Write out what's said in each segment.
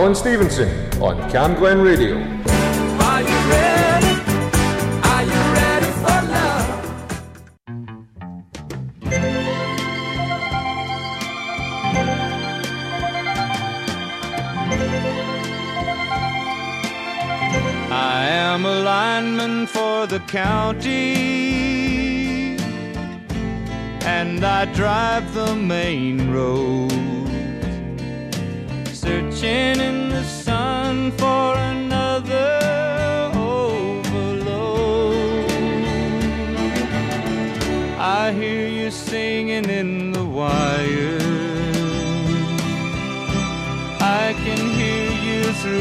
Alan Stevenson on Cam Glen Radio. Are you ready? Are you ready for love? I am a lineman for the county, and I drive the main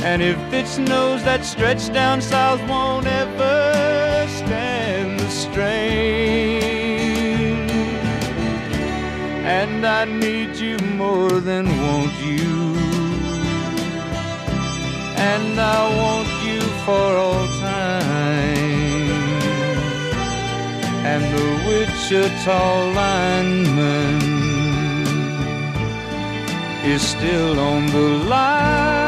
And if it snows, that stretch down south won't ever stand the strain. And I need you more than want you. And I want you for all time. And the Wichita lineman is still on the line.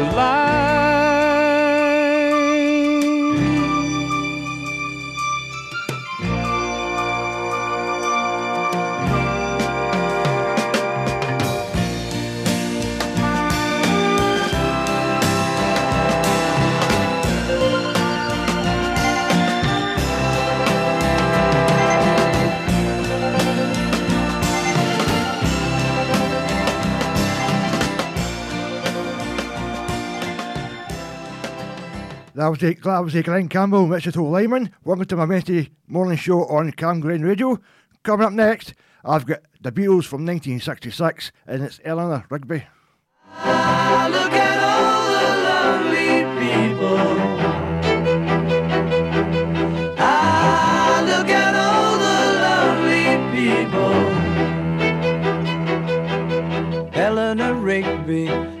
was the, that was the Glen Campbell, Wichita Lineman. Welcome to my Wednesday morning show on Cam Glen Radio. Coming up next, I've got the Beatles from 1966, and it's Eleanor Rigby. Ah. Ah, look at all the lovely people. Eleanor Rigby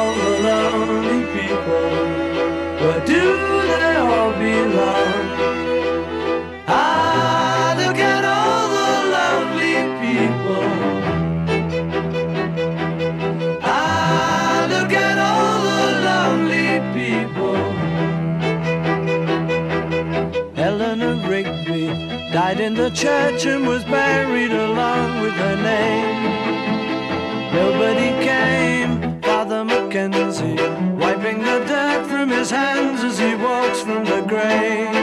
the church and was buried along with her name. Nobody came, Father Mackenzie, wiping the dirt from his hands as he walks from the grave.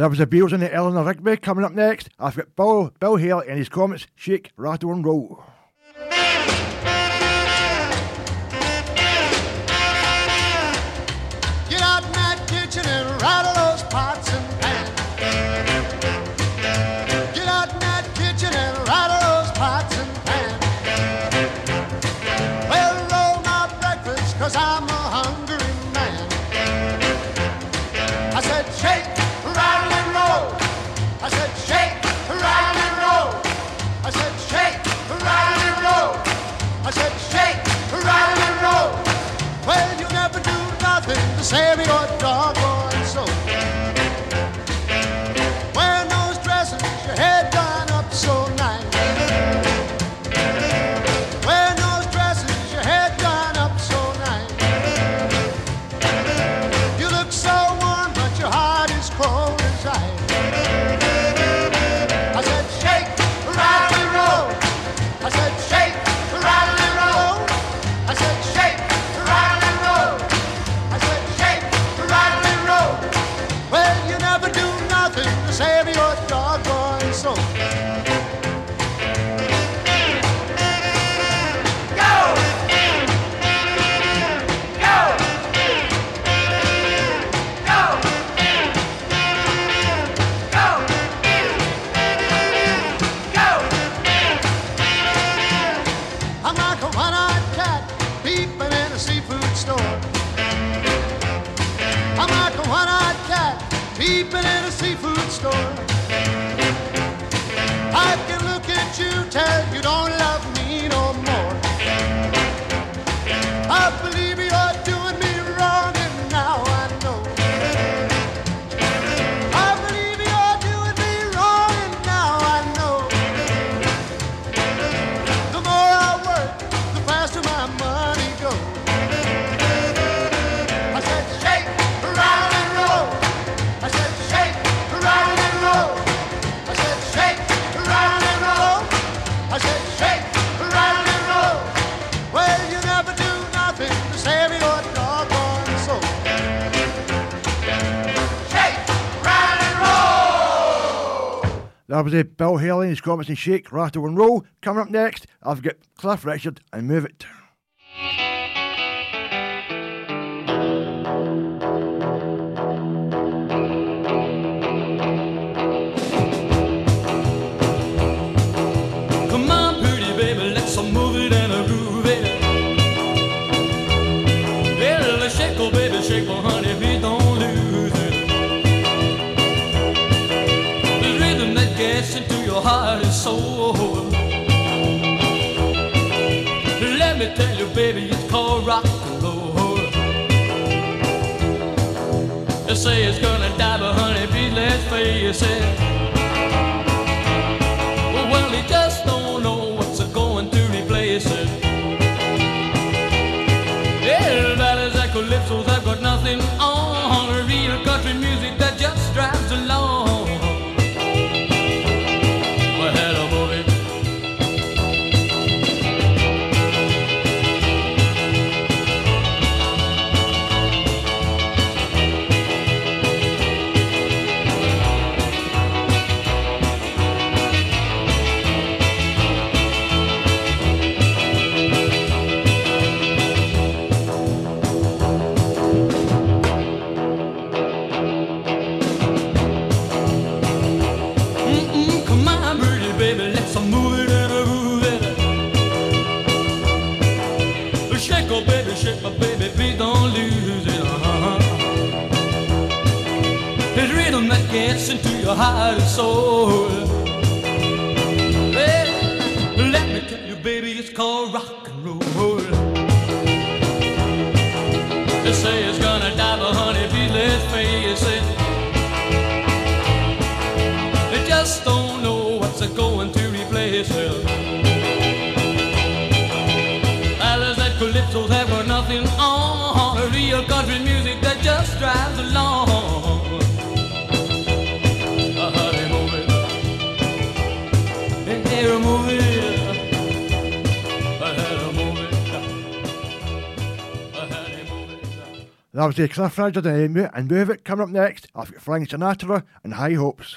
There was abuse in the Eleanor Rigby coming up next. I've got Bill, Bill Hale and his Comets. Shake, rattle and roll. servidor John I was a Bill Haley and his Comets and shake, rattle and roll. Coming up next, I've got Cliff Richard and Move It. shake, oh baby, shake, oh honey. baby, it's called rock and roll. They say it's gonna die, but honey, please let's face it. baby, don't lose it. Uh-huh. It's rhythm that gets into your heart and soul. Hey, let me tell you, baby, it's called rock and roll. They say it's gonna drives along. A. That was the Cliff Rider and Move It coming up next. I've got Frank Sinatra and High Hopes.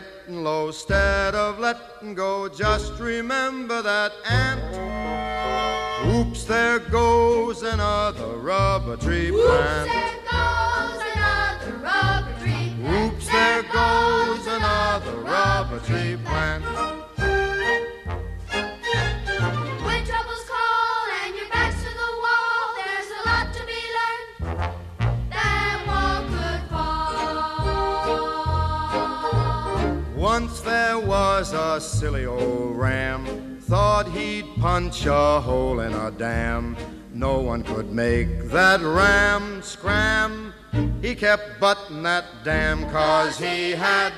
getting low, instead of letting go, just remember that ant. Oops, there goes another rubber tree plant. Oops, there goes another rubber tree plant. Oops, there goes another rubber tree plant. Once there was a silly old ram, thought he'd punch a hole in a dam. No one could make that ram scram. He kept butting that dam cause he had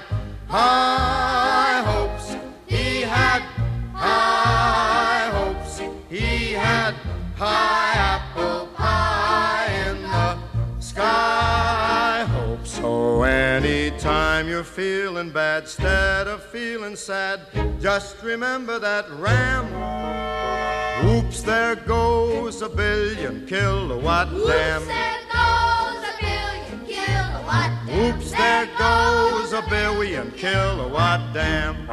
high hopes. He had high hopes. He had high apple pie anytime you're feeling bad, instead of feeling sad, just remember that ram. Oops, there goes a billion kilowatt dam. Oops, there goes a billion kilowatt dam. Oops, there goes a billion kilowatt dam.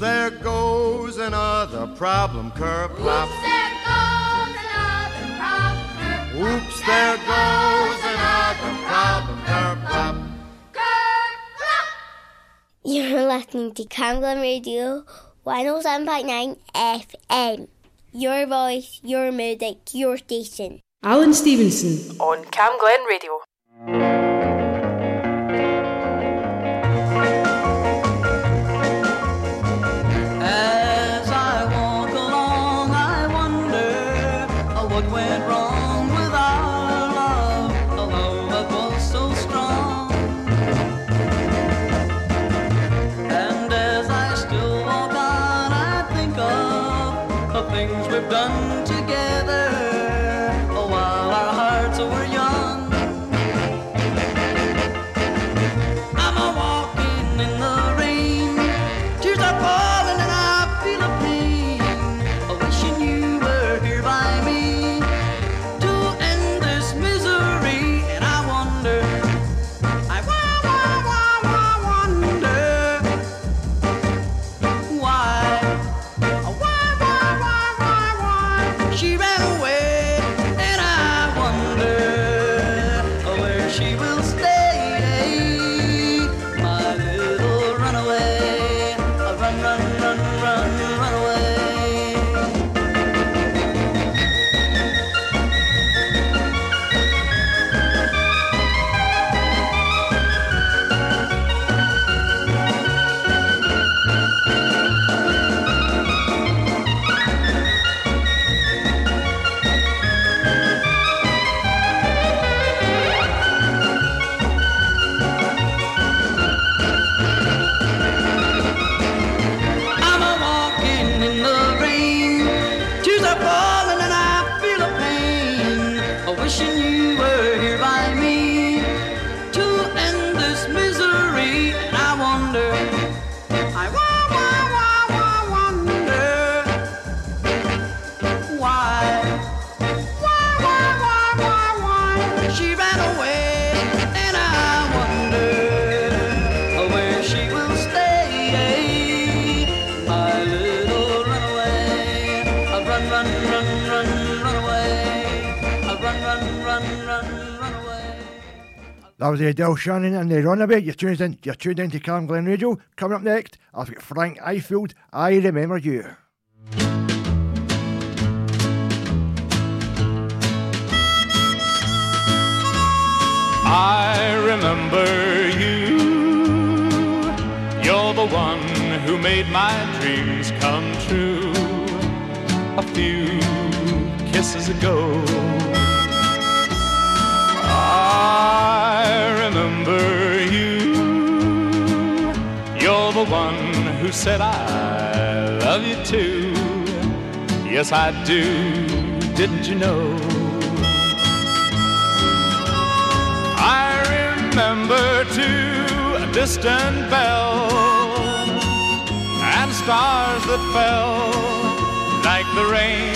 There goes another problem kerplop. Oops, there goes another problem. Oops, there goes another problem kerplop. Kerplop. You're listening to Camglen Radio 107.9 FM. Your voice, your music, your station. Alan Stevenson on Cam Glen Radio. Was a Del Shannon and the Runaway. You're tuned in, you're tuned in to Cam Glen Radio. Coming up next, I've got Frank Ifield. I remember you. I remember you. You're the one who made my dreams come true. A few kisses ago. Remember you. You're the one who said I love you too. Yes, I do. Didn't you know? I remember too a distant bell and stars that fell like the rain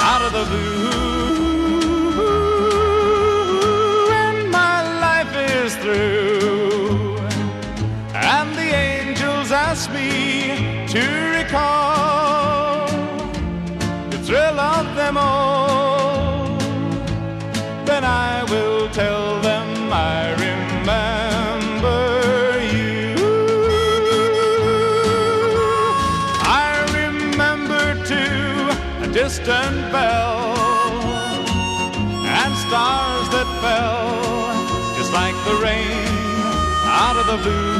out of the blue. Through, and the angels ask me to recall the thrill of them all the blue.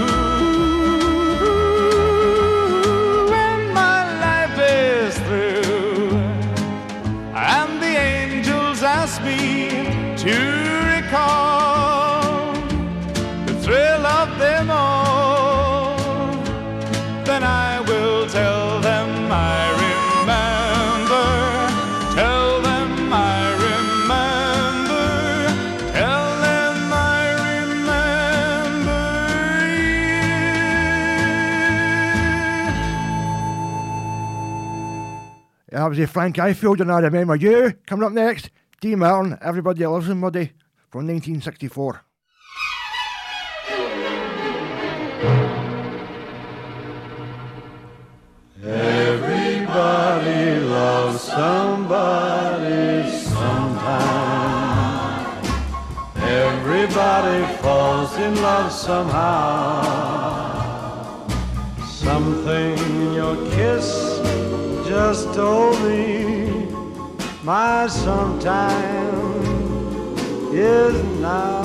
That was a Frank Ifield and I remember you. Coming up next, D. Martin, Everybody Loves Somebody from 1964. Everybody loves somebody sometime. Everybody falls in love somehow. Something in your kiss just told me my sometime is now.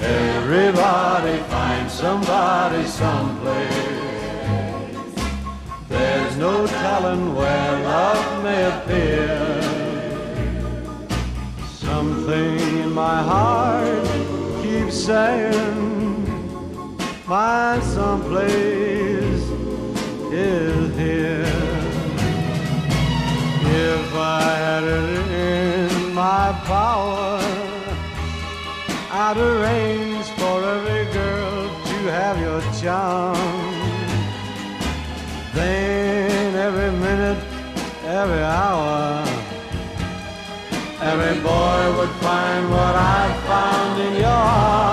Everybody finds somebody someplace. There's no telling where love may appear. Something in my heart keeps saying, my someplace is here. If I had it in my power, I'd arrange for every girl to have your charm. Then every minute, every hour, every boy would find what I found in your arms.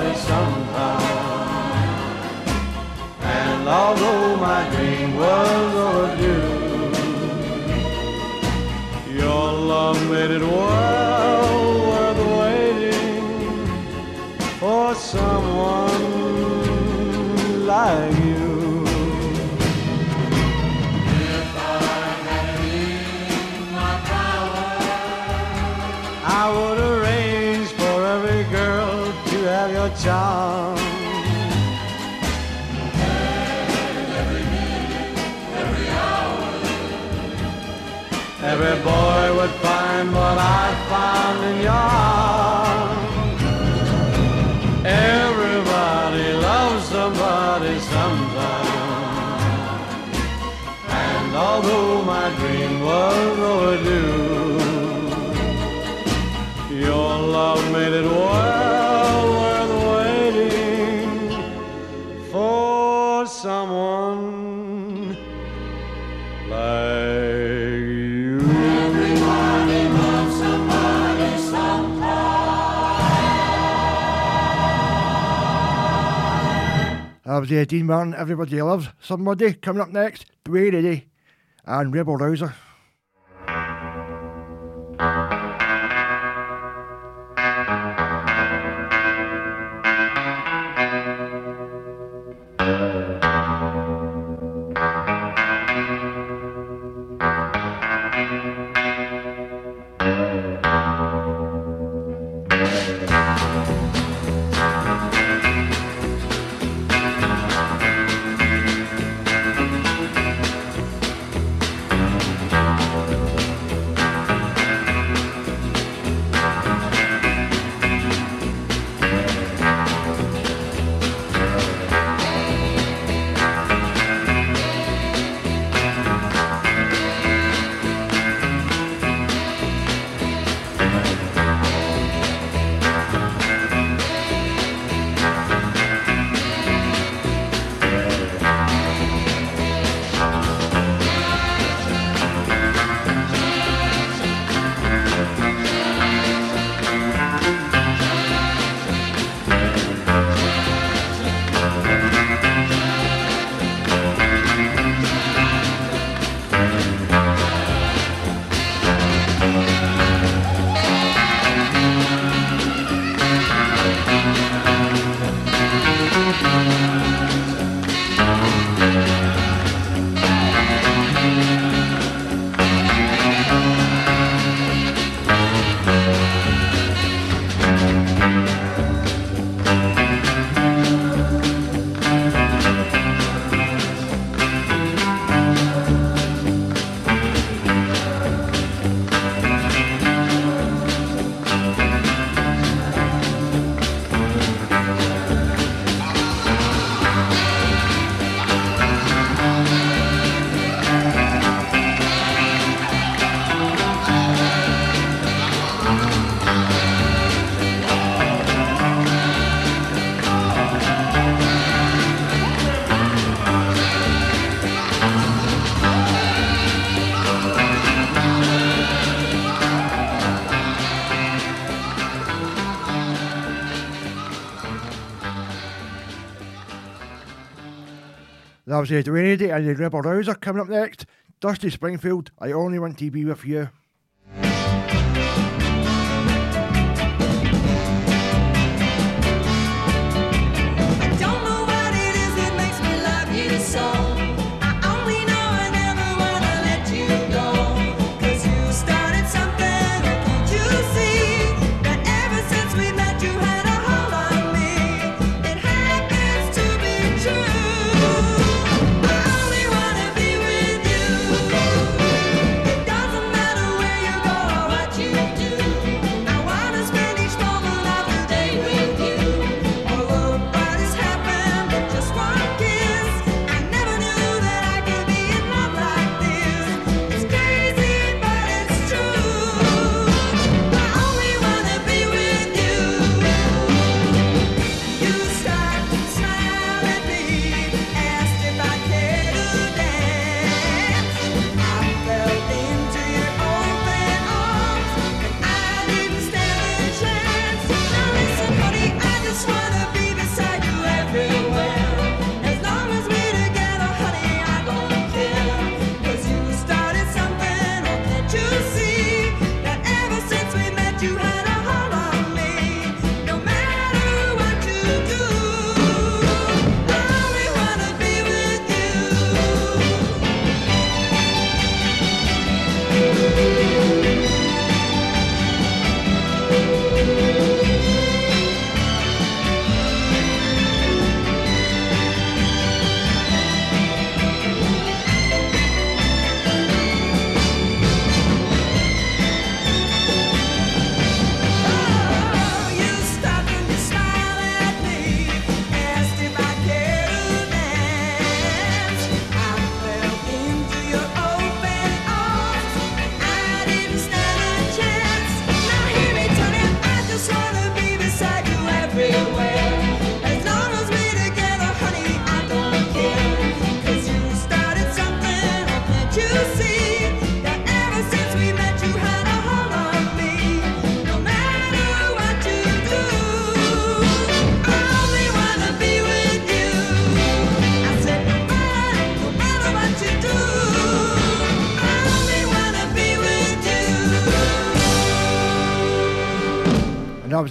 Sometime. And although my dream was overdue, your love made it well worth waiting for someone like your charm. every minute, every hour, every boy would find what I found in your arms. Everybody loves somebody sometime. And although my dream was oh, overdue, your love made it well Uh, Dean Martin, Everybody Loves Somebody. Coming up next, Duane Eddy and Rebel Rouser. That was Ed Rainey and the Rebel Rouser coming up next. Dusty Springfield, I only want to be with you.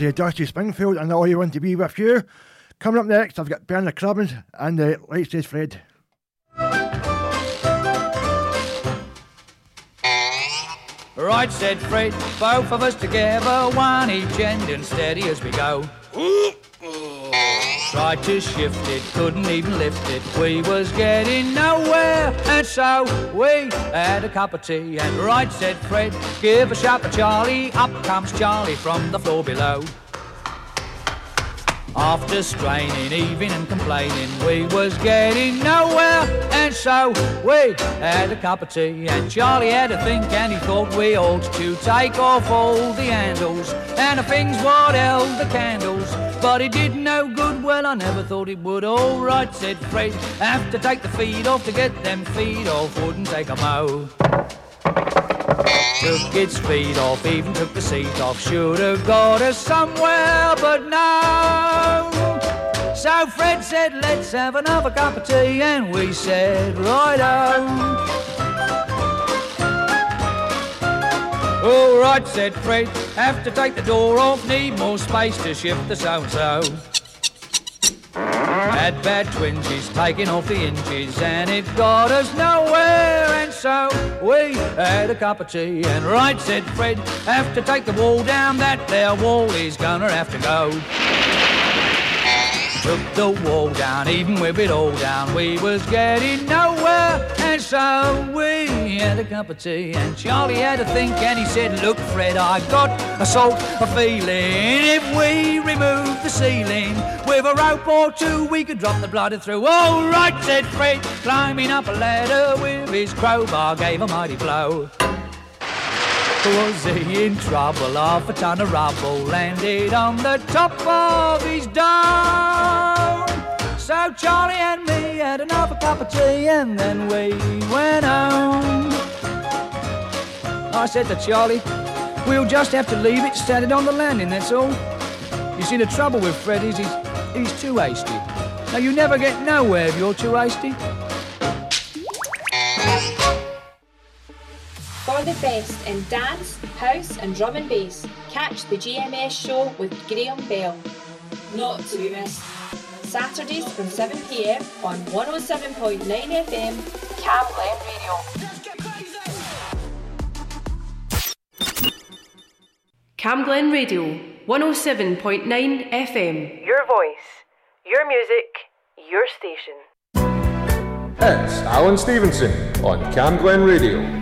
And the Dusty Springfield and All You Want to Be With You. Coming up next, I've got Bernard Cribbins and the Right Said Fred. Right, said Fred, both of us together, one each end and steady as we go. Tried to shift it, couldn't even lift it. We was getting nowhere, and so we had a cup of tea. And right, said Fred, give a shout to Charlie. Up comes Charlie from the floor below. After straining, even and complaining, we was getting nowhere, and so we had a cup of tea. And Charlie had a think, and he thought we ought to take off all the handles and the things what held the candles. But it did no good. Well, I never thought it would. All right, said Fred, have to take the feet off to get them feet off. Wouldn't take a. Took its feet off, even took the seat off. Should have got us somewhere, but no. So Fred said, let's have another cup of tea, and we said, "Right righto. All right, said Fred, have to take the door off, need more space to shift the so-and-so. Had bad twinges, taking off the inches, and it got us nowhere. And so we had a cup of tea, and right, said Fred, have to take the wall down. That there wall is gonna have to go. Took the wall down, even with it all down, we was getting nowhere. And so we had a cup of tea, and Charlie had a think, and he said, Look, Fred, I've got a sort of feeling. If we remove the ceiling with a rope or two, we could drop the bladder through. All right, said Fred, climbing up a ladder with his crowbar, gave a mighty blow. Was he in trouble? Half a ton of rubble landed on the top of his dome. So Charlie and me had another cup of tea and then we went home. I said to Charlie, we'll just have to leave it standing on the landing, that's all. You see, the trouble with Fred is he's, he's too hasty. Now, you never get nowhere if you're too hasty. For the best in dance, house, and drum and bass, catch the GMS show with Graham Bell. Not to be missed. Saturdays from 7pm on 107.9 FM, Cam Glen Radio. Cam Glen Radio, 107.9 FM. Your voice, your music, your station. It's Alan Stevenson on Cam Glen Radio.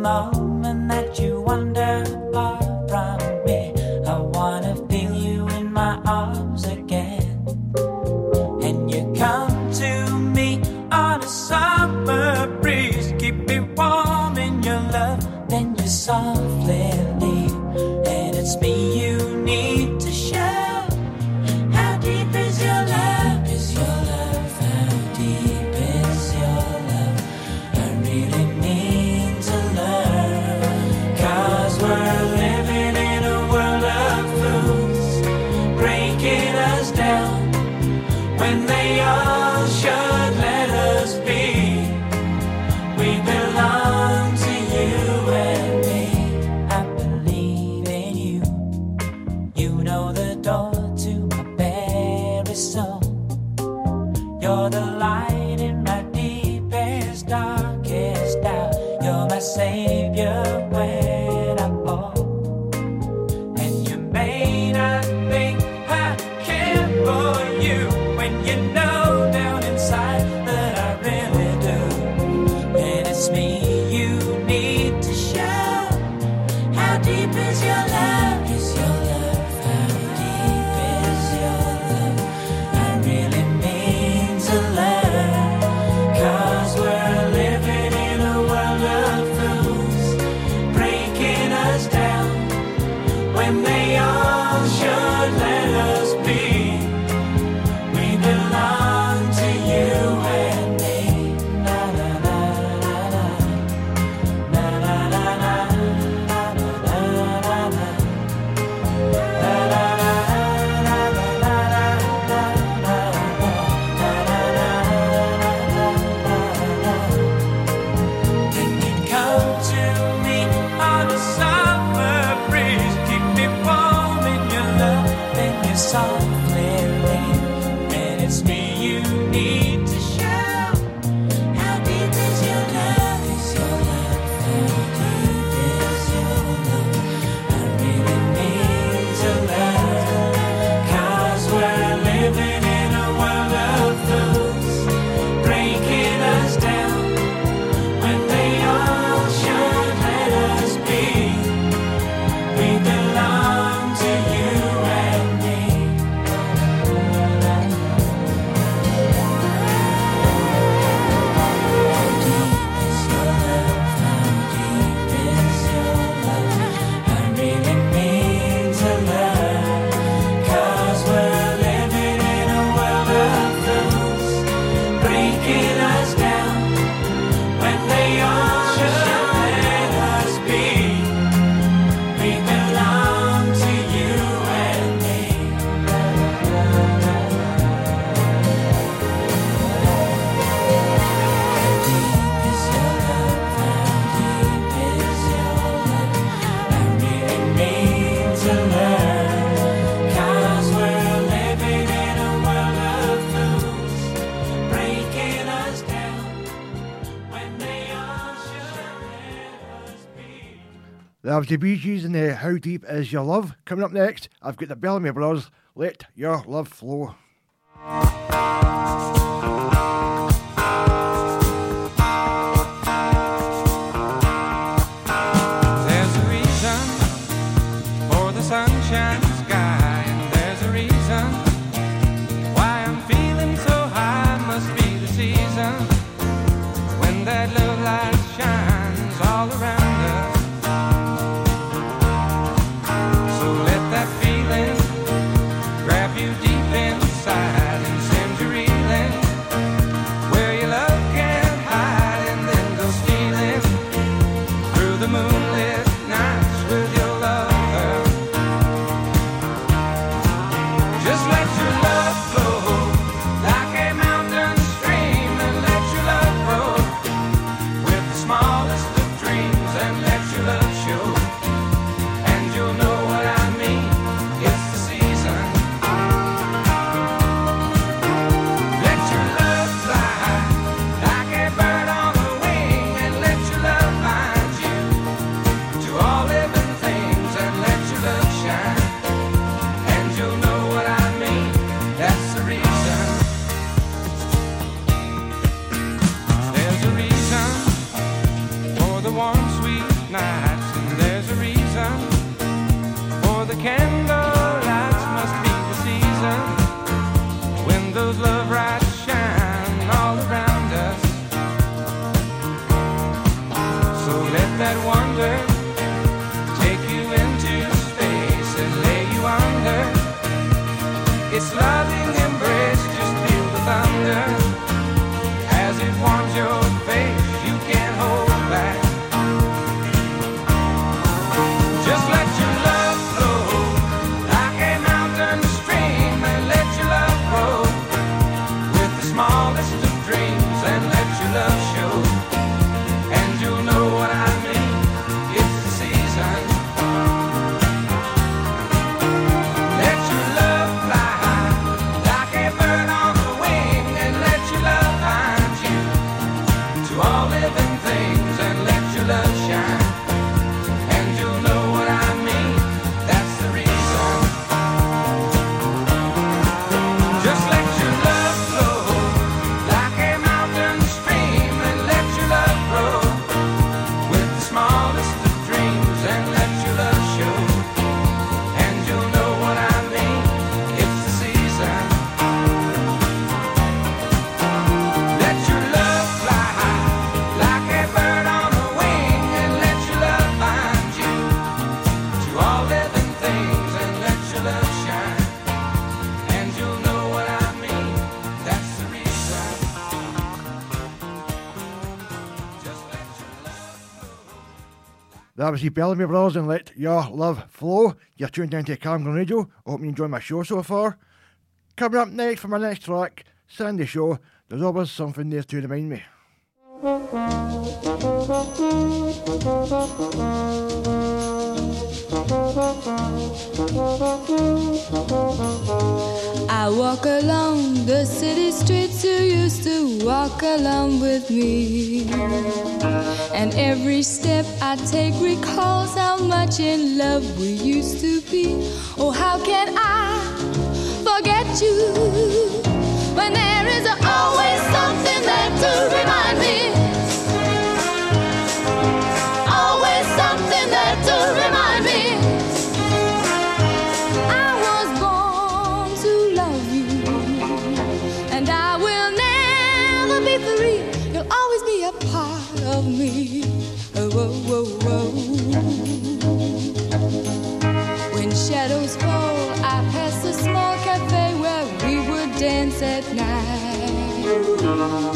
now. have the Bee Gees and the How Deep Is Your Love. Coming up next, I've got the Bellamy Brothers, Let Your Love Flow. Obviously, Bellamy Brothers and Let Your Love Flow. You're tuned into Cam Glen Radio. I hope you enjoy my show so far. Coming up next for my next track, Sandie Shaw. There's always something there to remind me. I walk along the city streets you used to walk along with me. And every step I take recalls how much in love we used to be. Oh, how can I forget you when there is always no no no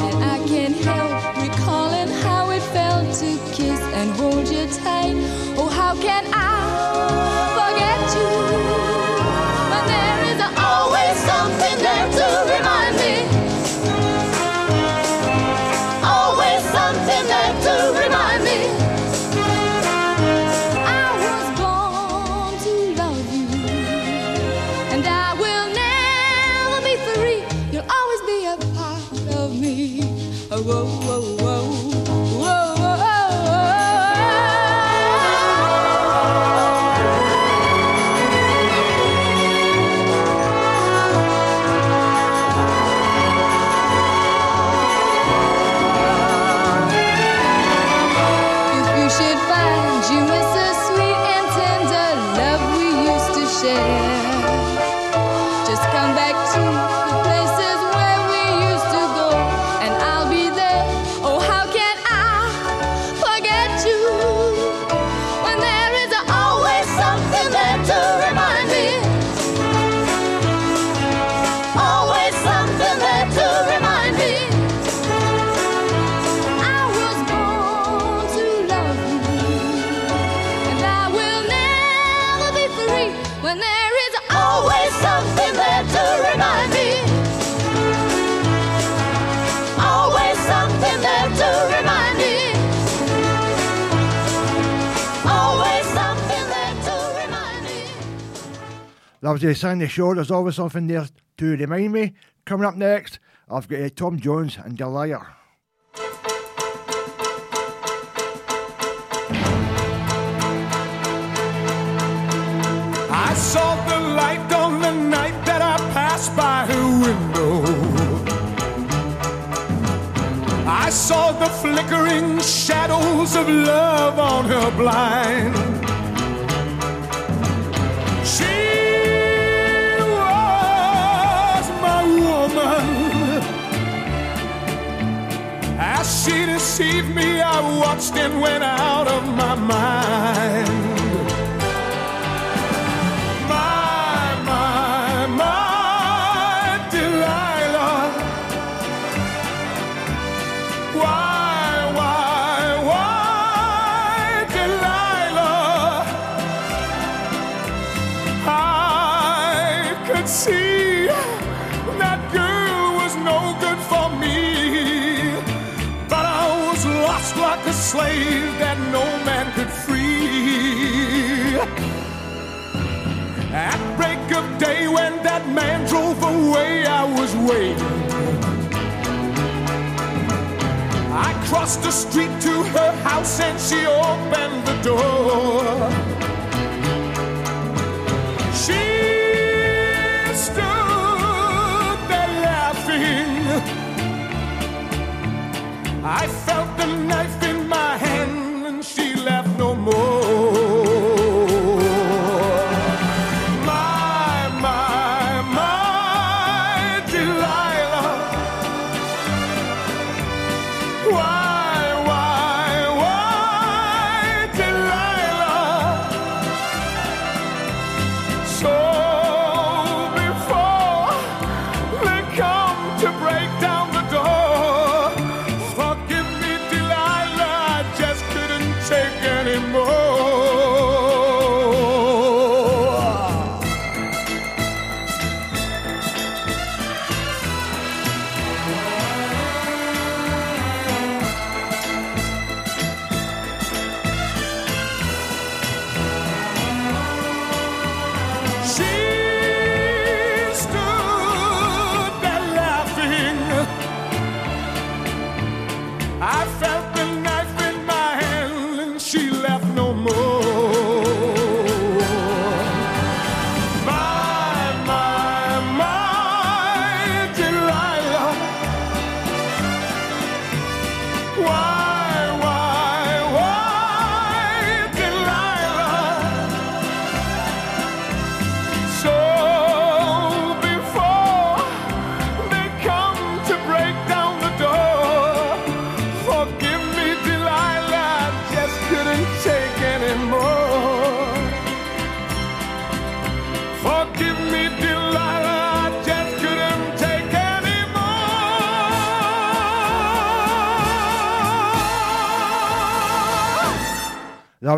and there is always something there to remind me. Always something there to remind me. Always something there to remind me. That was the Sandie Shaw. There's always something there to remind me. Coming up next, I've got eh, Tom Jones and Delia. window. I saw the flickering shadows of love on her blind. She was my woman. As she deceived me, I watched and went out of my mind. Slave that no man could free. At break of day, when that man drove away, I was waiting. I crossed the street to her house and she opened the door. She stood there laughing. I felt the knife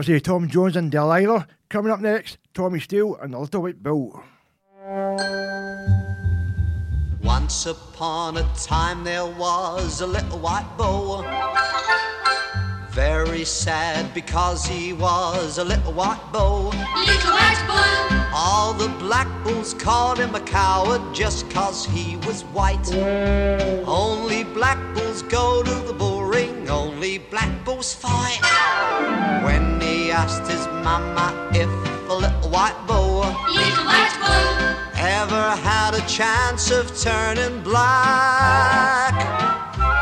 That was uh, Tom Jones and Delilah. Coming up next, Tommy Steele and the Little White Bull. Once upon a time there was a little white bull. Very sad because he was a little white bull. Little white bull. All the black bulls called him a coward just cause he was white. Only black bulls go to the bull ring, only black bulls fight. When he asked his mama if a little white bull Little white bull. ever had a chance of turning black.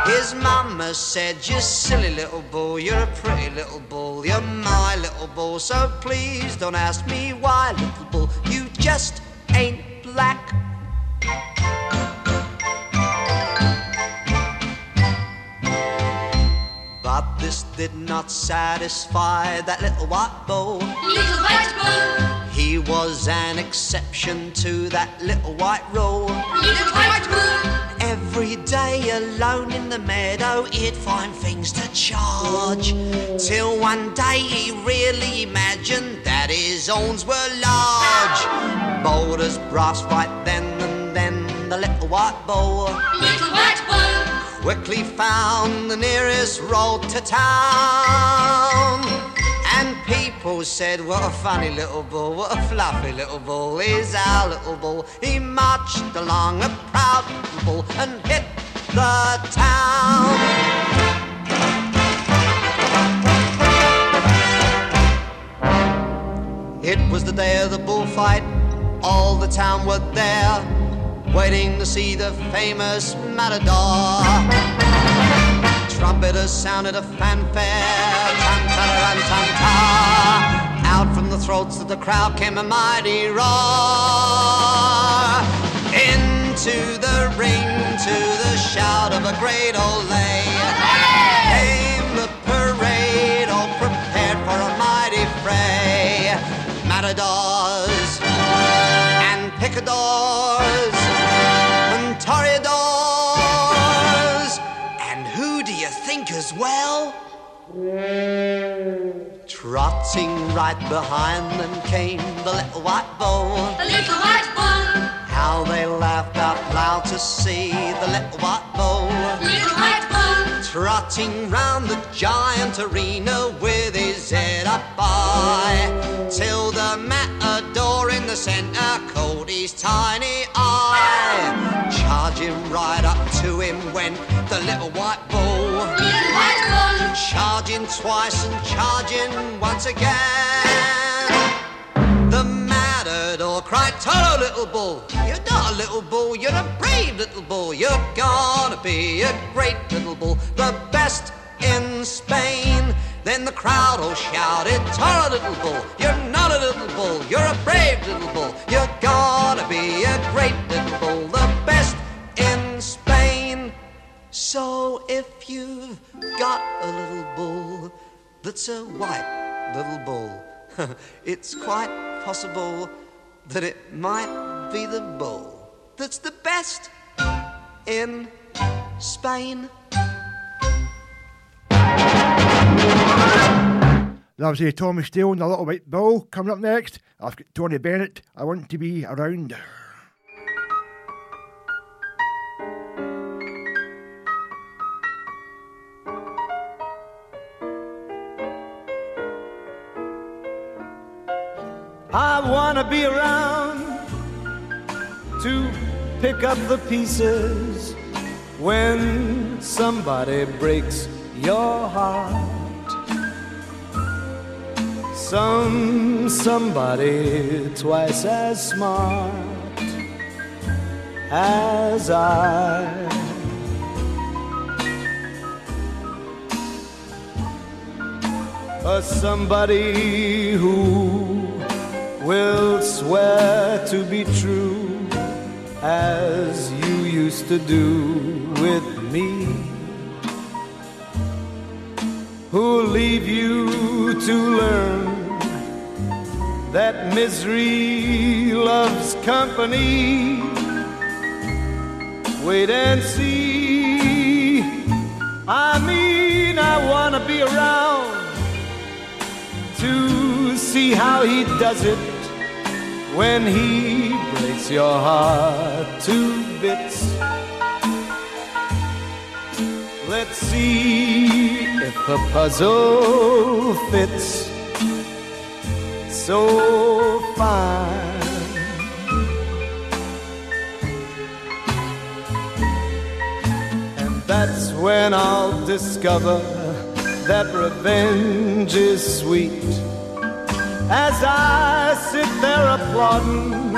His mama said, You silly little bull, you're a pretty little bull, you're my little bull, so please don't ask me why, little bull, you just ain't black. Did not satisfy that little white bull. Little white bull. He was an exception to that little white rule. Little white bull. Every day alone in the meadow, he'd find things to charge. Till one day he really imagined that his owns were large. Bold as brass right then and then, the little white bull Little white bull. Quickly found the nearest road to town. And people said, What a funny little bull, what a fluffy little bull is our little bull. He marched along a proud bull and hit the town. It was the day of the bullfight, all the town were there, waiting to see the famous matador. Trumpeters sounded a fanfare, tan ta Out from the throats of the crowd came a mighty roar. Into the ring, to the shout of a great ole. Came the parade, all prepared for a mighty fray. Matadors and picadors. Think as well? Trotting right behind them came the little white bull. The little white bull, How they laughed out loud to see the little white bull. little white bull, Trotting round the giant arena with his head up high. Till the matador in the centre caught his tiny eye. Charging right up to him went the little white bull. Charging twice and charging once again. The matador cried, Toro, little bull. You're not a little bull, you're a brave little bull. You're gonna be a great little bull, the best in Spain. Then the crowd all shouted, Toro, little bull. You're not a little bull, you're a brave little bull. You're gonna be a great little bull, the best. So if you've got a little bull that's a white little bull, it's quite possible that it might be the bull that's the best in Spain. That was uh, Tommy Steele and the Little White Bull. Coming up next, I've got Tony Bennett. I want to be around. I wanna be around to pick up the pieces when somebody breaks your heart. Some somebody twice as smart as I. A somebody who will swear to be true as you used to do with me. Who'll leave you to learn that misery loves company? Wait and see. I mean, I wanna be around to see how he does it when he breaks your heart to bits. Let's see if the puzzle fits so fine. And that's when I'll discover that revenge is sweet. As I sit there applauding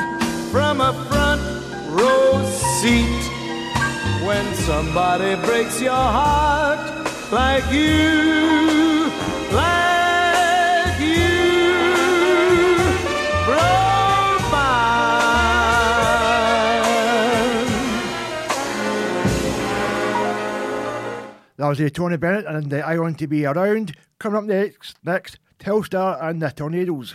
from a front row seat, when somebody breaks your heart like you, like you broke. That was uh, Tony Bennett and uh, I Want to Be Around. Coming up next, next, Telstar and the Tornados.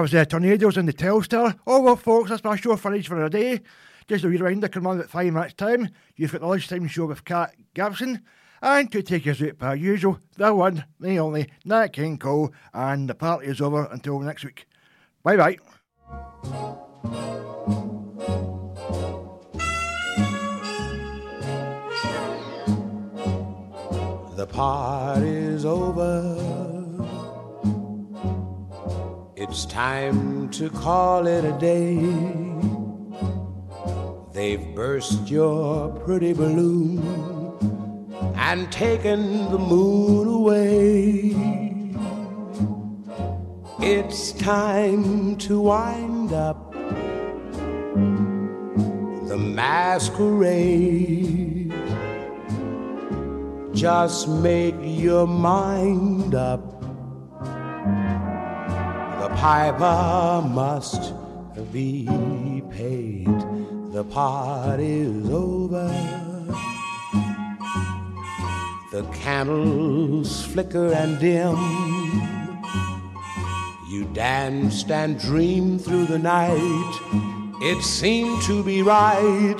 Was the Tornados and the Telstar. Oh well, folks, that's my show finished for the day. Just a reminder, come on at five minutes' time. You've got the lunchtime show with Cat Gibson. And to take us out per usual, the one, the only, Nat King Cole, and the party is over until next week. Bye bye. The party's over. It's time to call it a day. They've burst your pretty balloon and taken the moon away. It's time to wind up the masquerade. Just make your mind up. Piper must be paid. The party's over. The candles flicker and dim. You danced and dreamed through the night. It seemed to be right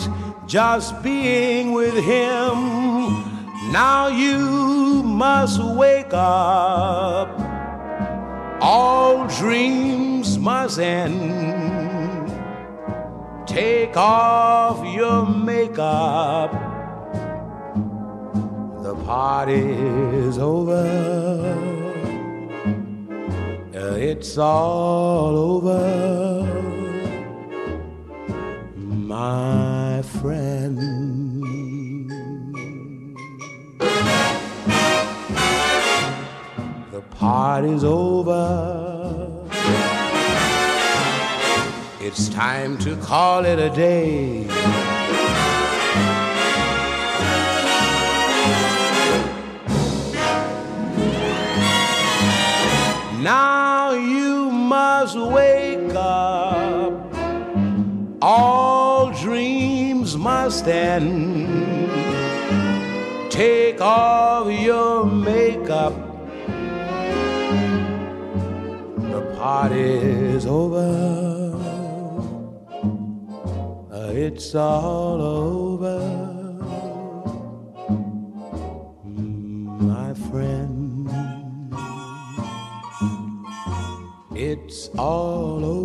just being with him. Now you must wake up. All dreams must end. Take off your makeup. The party's over. It's all over, my friend. Party's over. It's time to call it a day. Now you must wake up. All dreams must end. Take off party's over. It's all over. My friend. It's all over,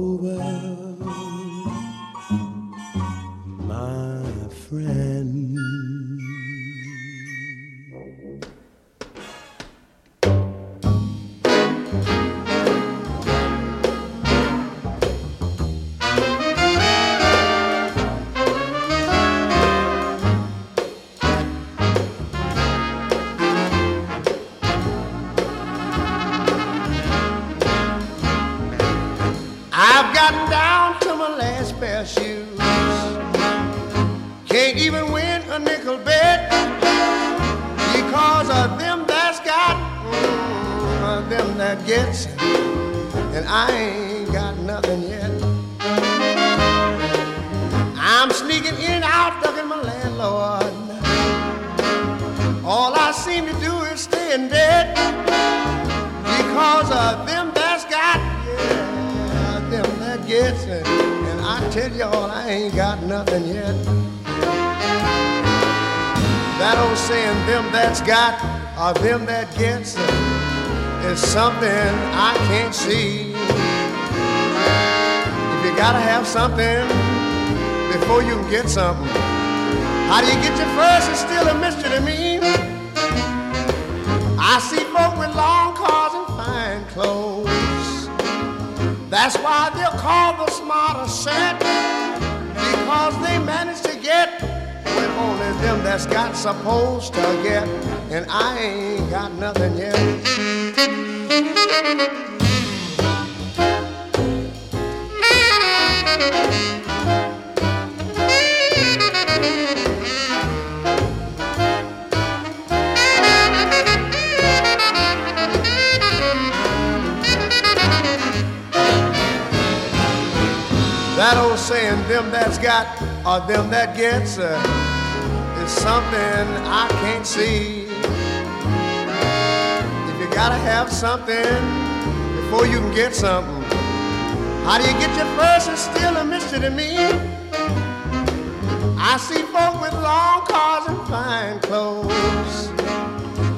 I ain't got nothing yet. I'm sneaking in and out, ducking my landlord. All I seem to do is stay in debt because of them that's got, yeah, them that gets it. And I tell y'all, I ain't got nothing yet. That old saying, them that's got, or them that gets it, is something I can't see. If you gotta have something before you can get something, how do you get your first is still a mystery to me. I see folk with long cars and fine clothes. That's why they're called the smarter set because they manage to get what only them that's got supposed to get, and I ain't got nothing yet. That old saying, them that's got or them that gets, uh, is something I can't see. If you gotta have something before you can get something, How do you get your first is still a mystery to me. I see folk with long cars and fine clothes.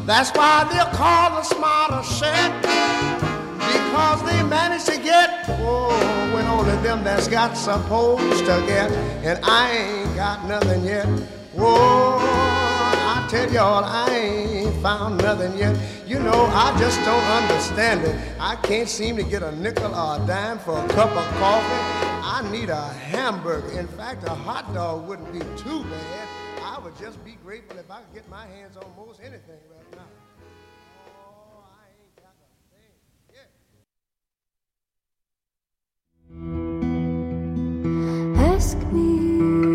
That's why they're called the smarter set. Because they manage to get, oh, when only them that's got supposed to get. And I ain't got nothing yet. Whoa, I tell y'all, I ain't found nothing yet. You know, I just don't understand it. I can't seem to get a nickel or a dime for a cup of coffee. I need a hamburger. In fact, a hot dog wouldn't be too bad. I would just be grateful if I could get my hands on most anything right now. ask me